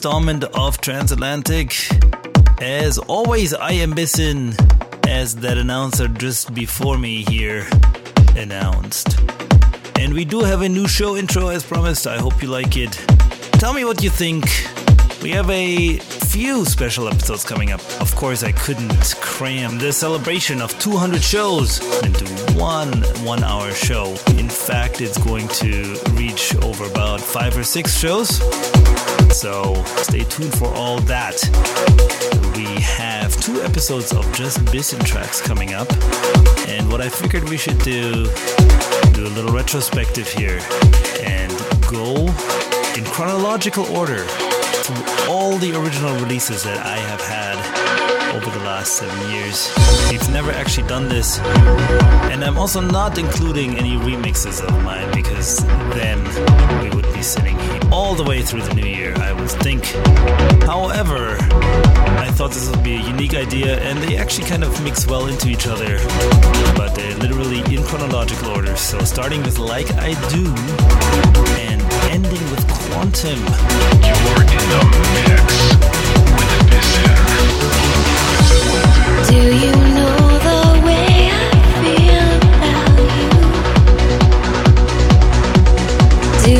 installment of Transatlantic. As always, I am missing, as that announcer just before me here announced. And we do have a new show intro as promised. I hope you like it. Tell me what you think. We have a few special episodes coming up. Of course, I couldn't cram the celebration of 200 shows into one one hour show. In fact, it's going to reach over about five or six shows. So stay tuned for all that. We have two episodes of just Bissen tracks coming up. And what I figured we should do, do a little retrospective here and go in chronological order through all the original releases that I have had over the last seven years. We've never actually done this, and I'm also not including any remixes of mine because then we would be sitting all the way through the new year, I would think. However, I thought this would be a unique idea, and they actually kind of mix well into each other, but they're literally in chronological order. So starting with Like I Do, and ending with Quantum. You're in the mix Do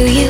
you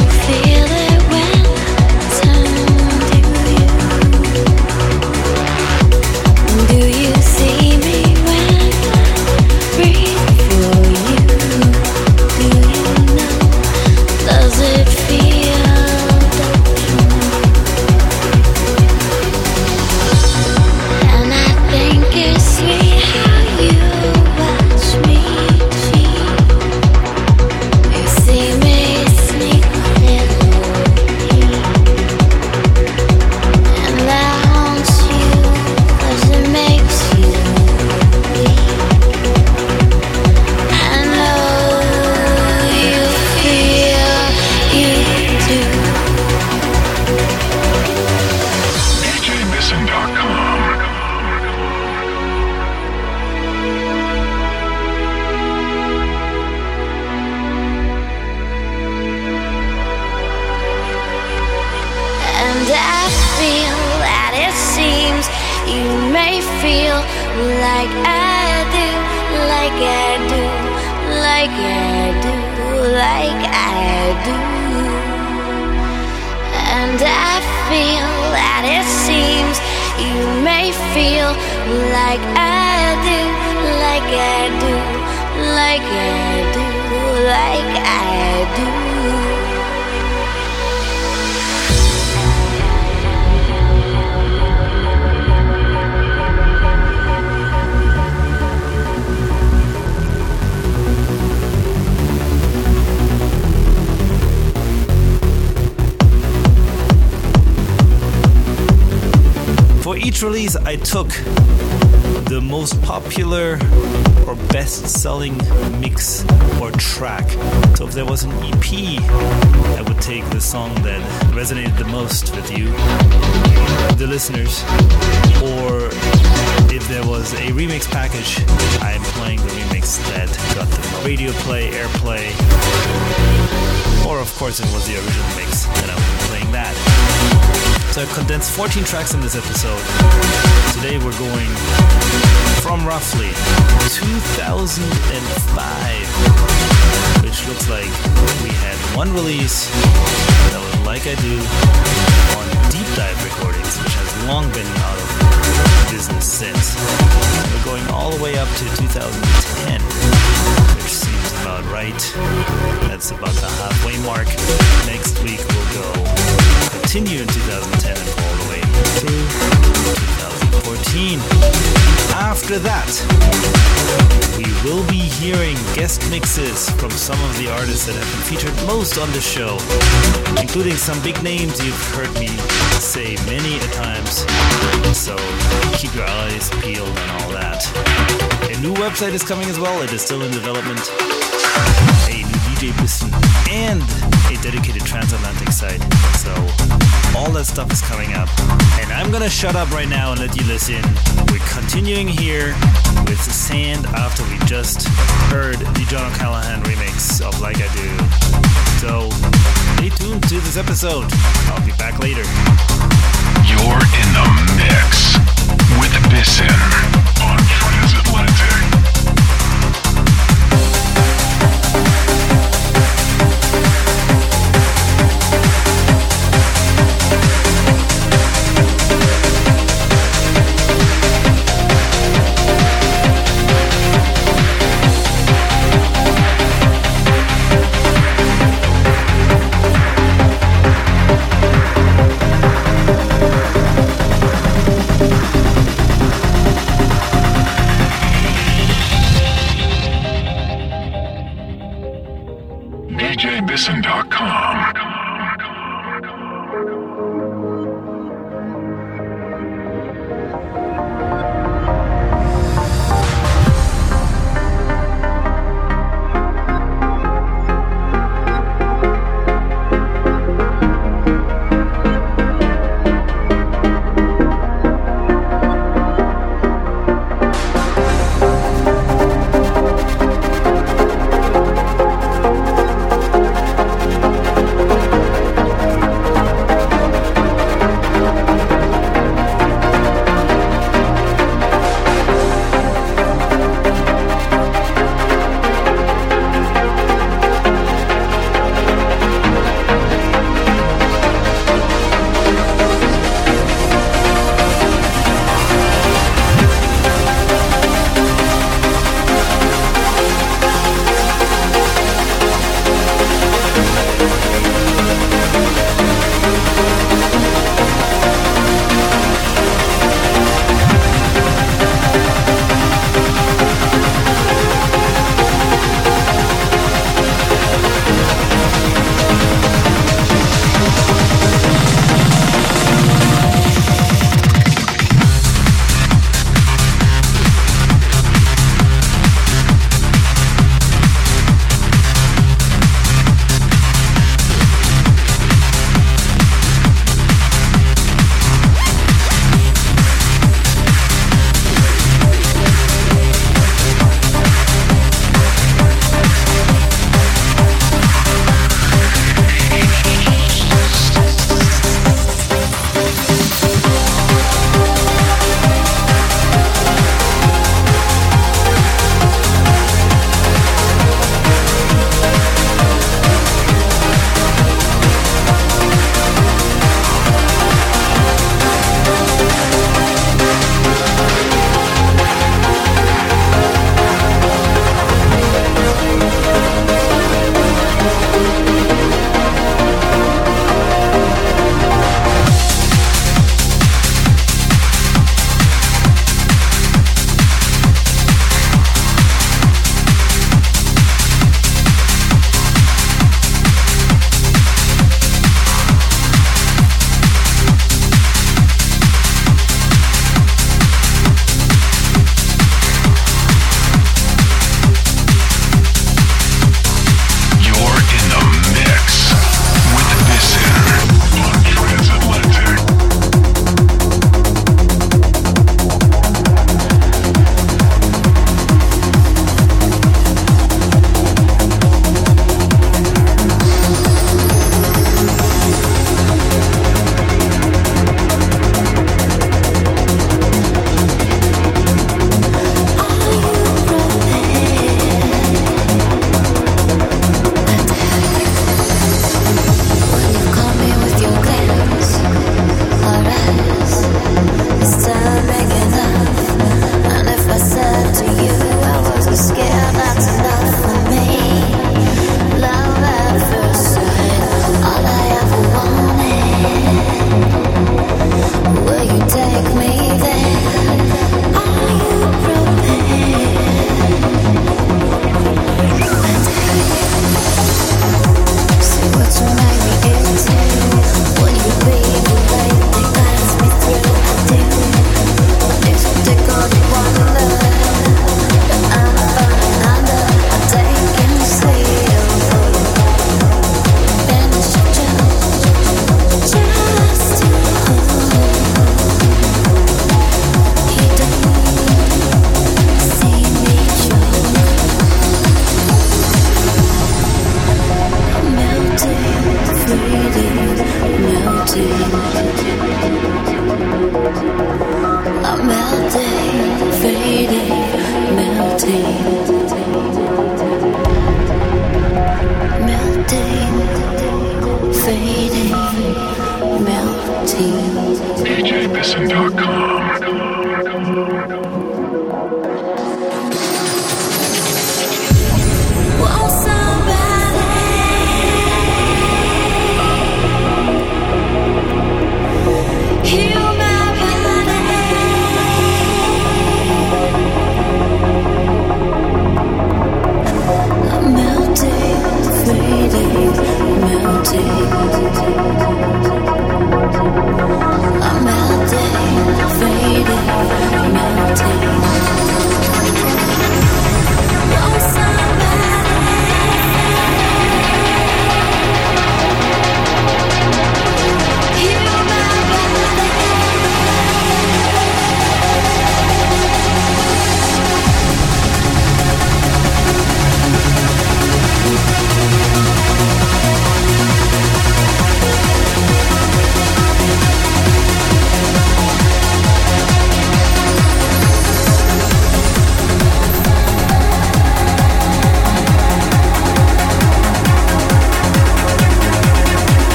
I took the most popular or best selling mix or track. So if there was an EP, I would take the song that resonated the most with you, the listeners. Or if there was a remix package, I'm playing the remix that got the radio play, airplay. Or of course, it was the original mix, So I condensed 14 tracks in this episode. Today we're going from roughly 2005, which looks like we had one release that was Like I Do on Deep Dive Recordings, which has long been out of business since. We're going all the way up to 2010, which seems about right. That's about the halfway mark. Next week we'll go continue in 2010 and all the way to 2014. after that, we will be hearing guest mixes from some of the artists that have been featured most on the show, including some big names you've heard me say many a times. So keep your eyes peeled and all that. A new website is coming as well. It is still in development. A new DJ Bissen and dedicated transatlantic site. So all that stuff is coming up. And I'm gonna shut up right now and let you listen. We're continuing here with the Sand after we just heard the John O'Callaghan remix of Like I Do. So stay tuned to this episode. I'll be back later. You're in the mix with Bissen on Transatlantic.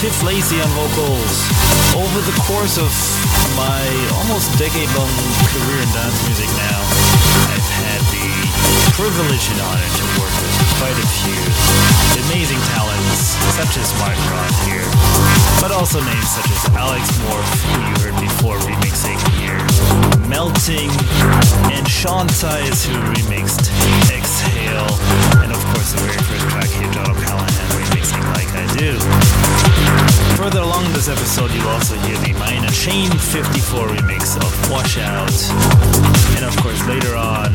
Chip Lazy on vocals. Over the course of my almost decade long career in dance music now, privilege and honor to work with quite a few amazing talents, such as Martin Roth here, but also names such as Alex Moore, who you heard before remixing here, Melting, and Sean Tyas, who remixed Exhale, and of course the very first track here, John O'Callaghan remixing Like I Do. Further along this episode, you'll also hear the Minor Chain 54 remix of Washout. And of course, later on,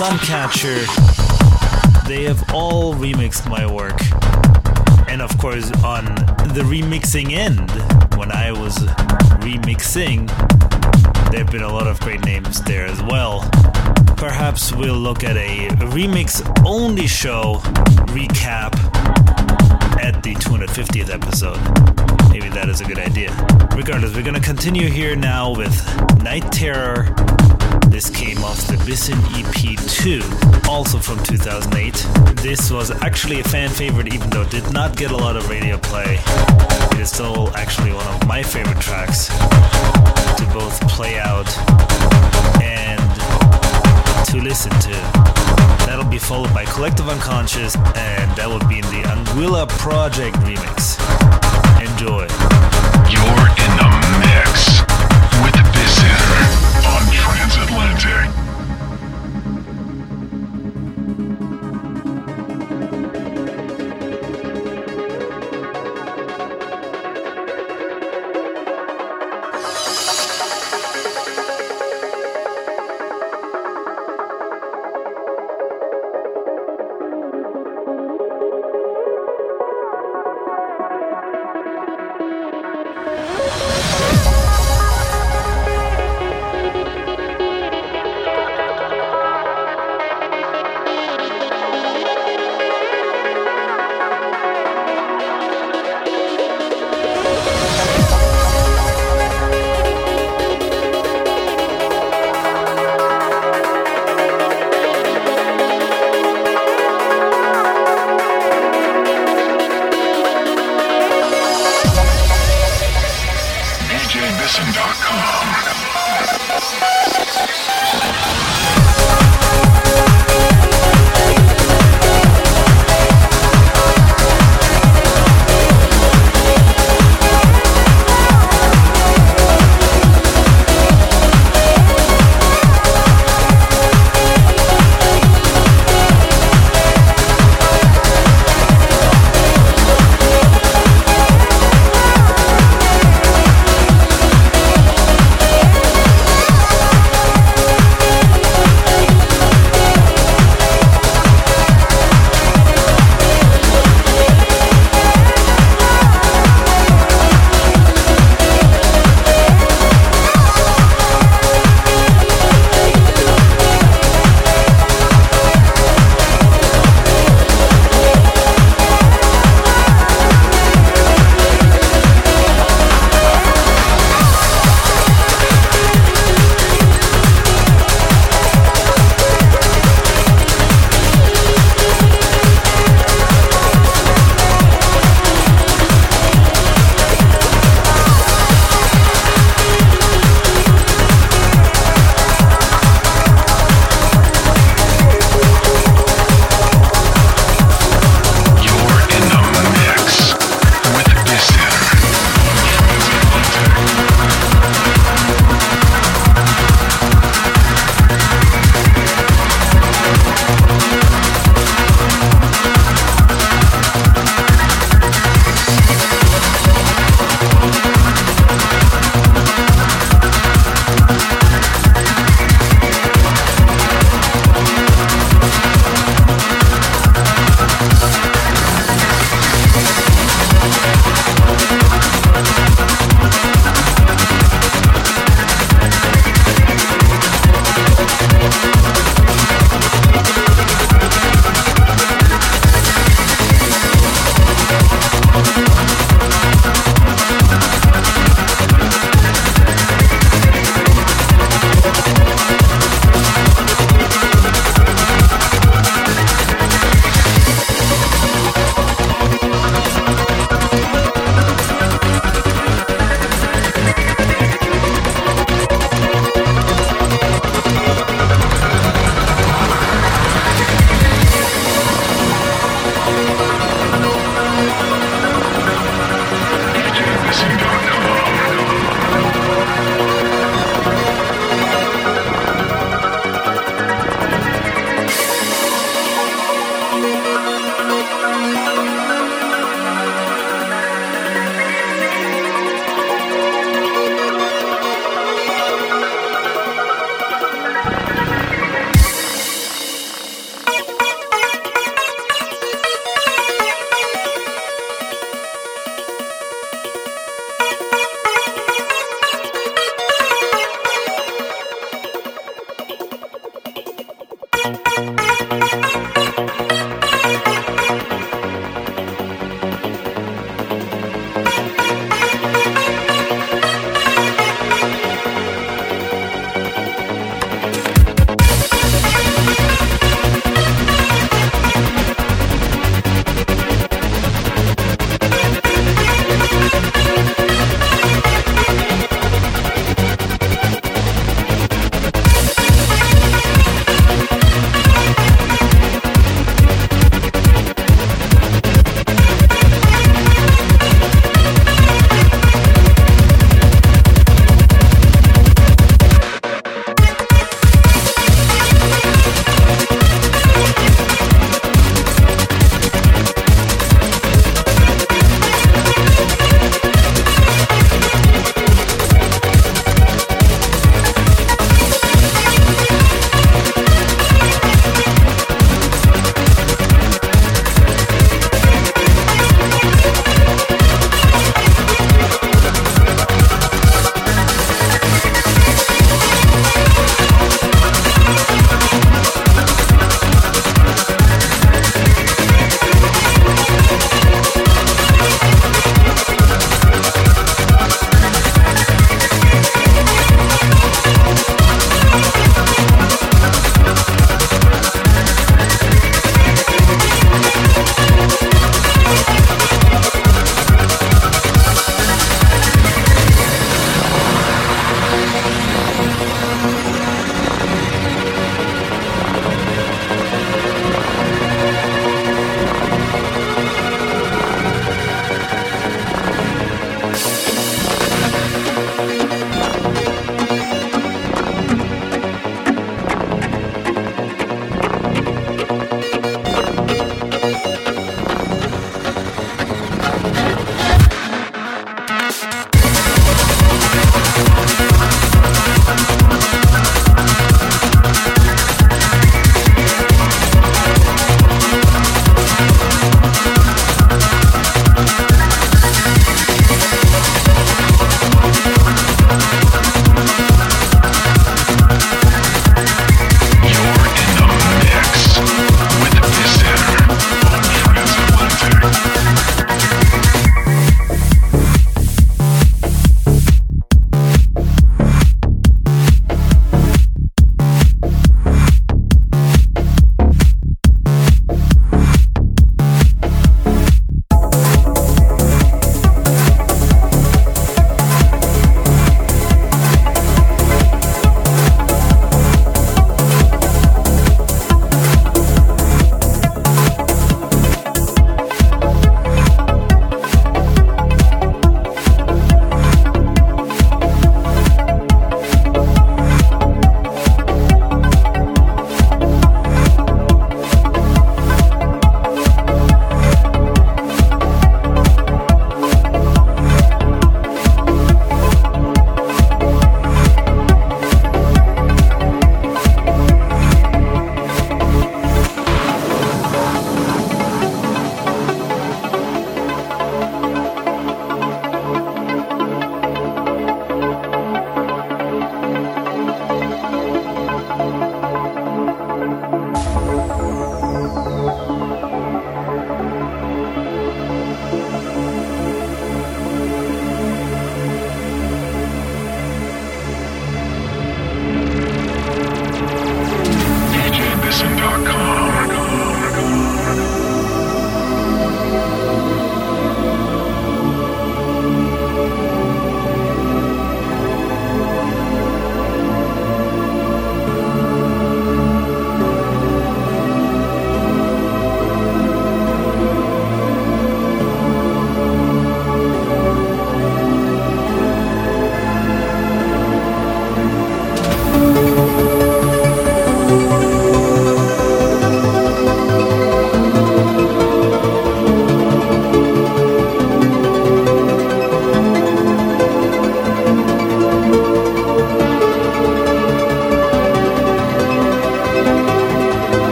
Suncatcher, they have all remixed my work. And of course, on the remixing end, when I was remixing, there have been a lot of great names there as well. Perhaps we'll look at a remix only show recap at the 250th episode. Maybe that is a good idea. Regardless, we're gonna continue here now with Night Terror this came off the Bissen EP2, also from 2008. This was actually a fan favorite, even though it did not get a lot of radio play. It is still actually one of my favorite tracks to both play out and to listen to. That'll be followed by Collective Unconscious, and that will be in the Anguilla Project remix. Enjoy. You're in the mix with Bissen on Transatlantic.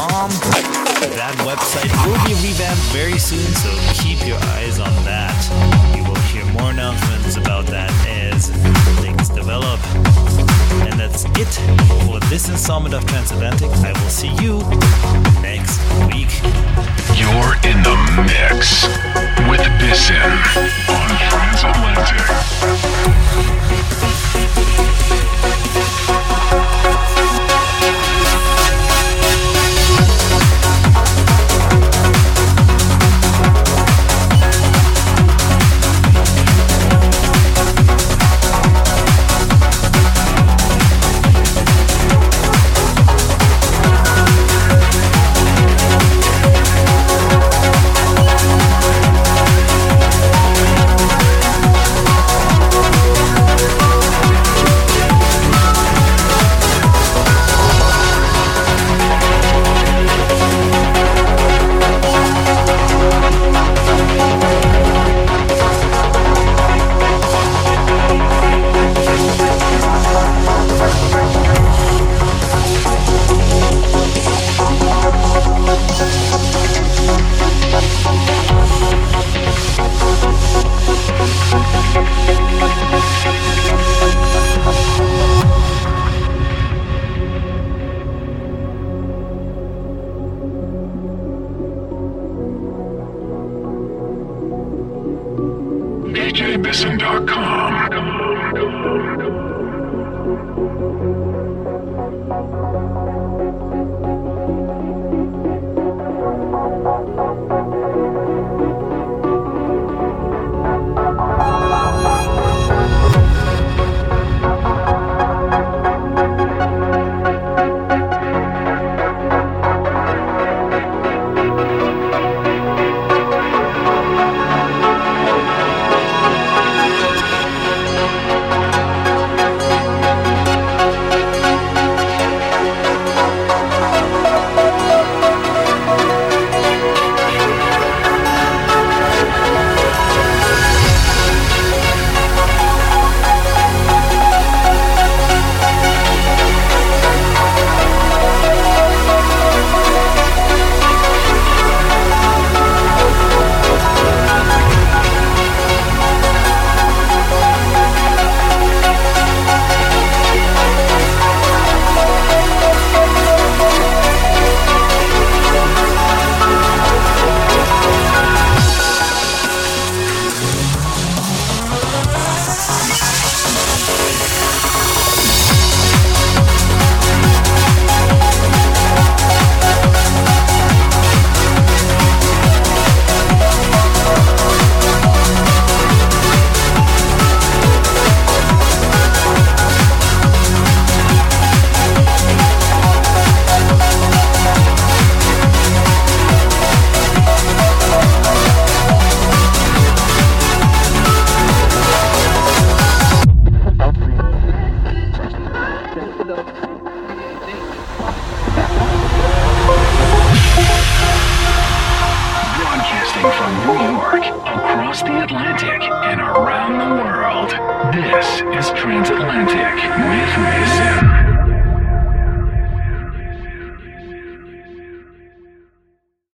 www.thebeatmaker.com. That website will be revamped very soon, so keep your eyes on that. You will hear more announcements about that as things develop. And that's it for this installment of Transatlantic. I will see you next week. You're in the mix with Bissen on Transatlantic.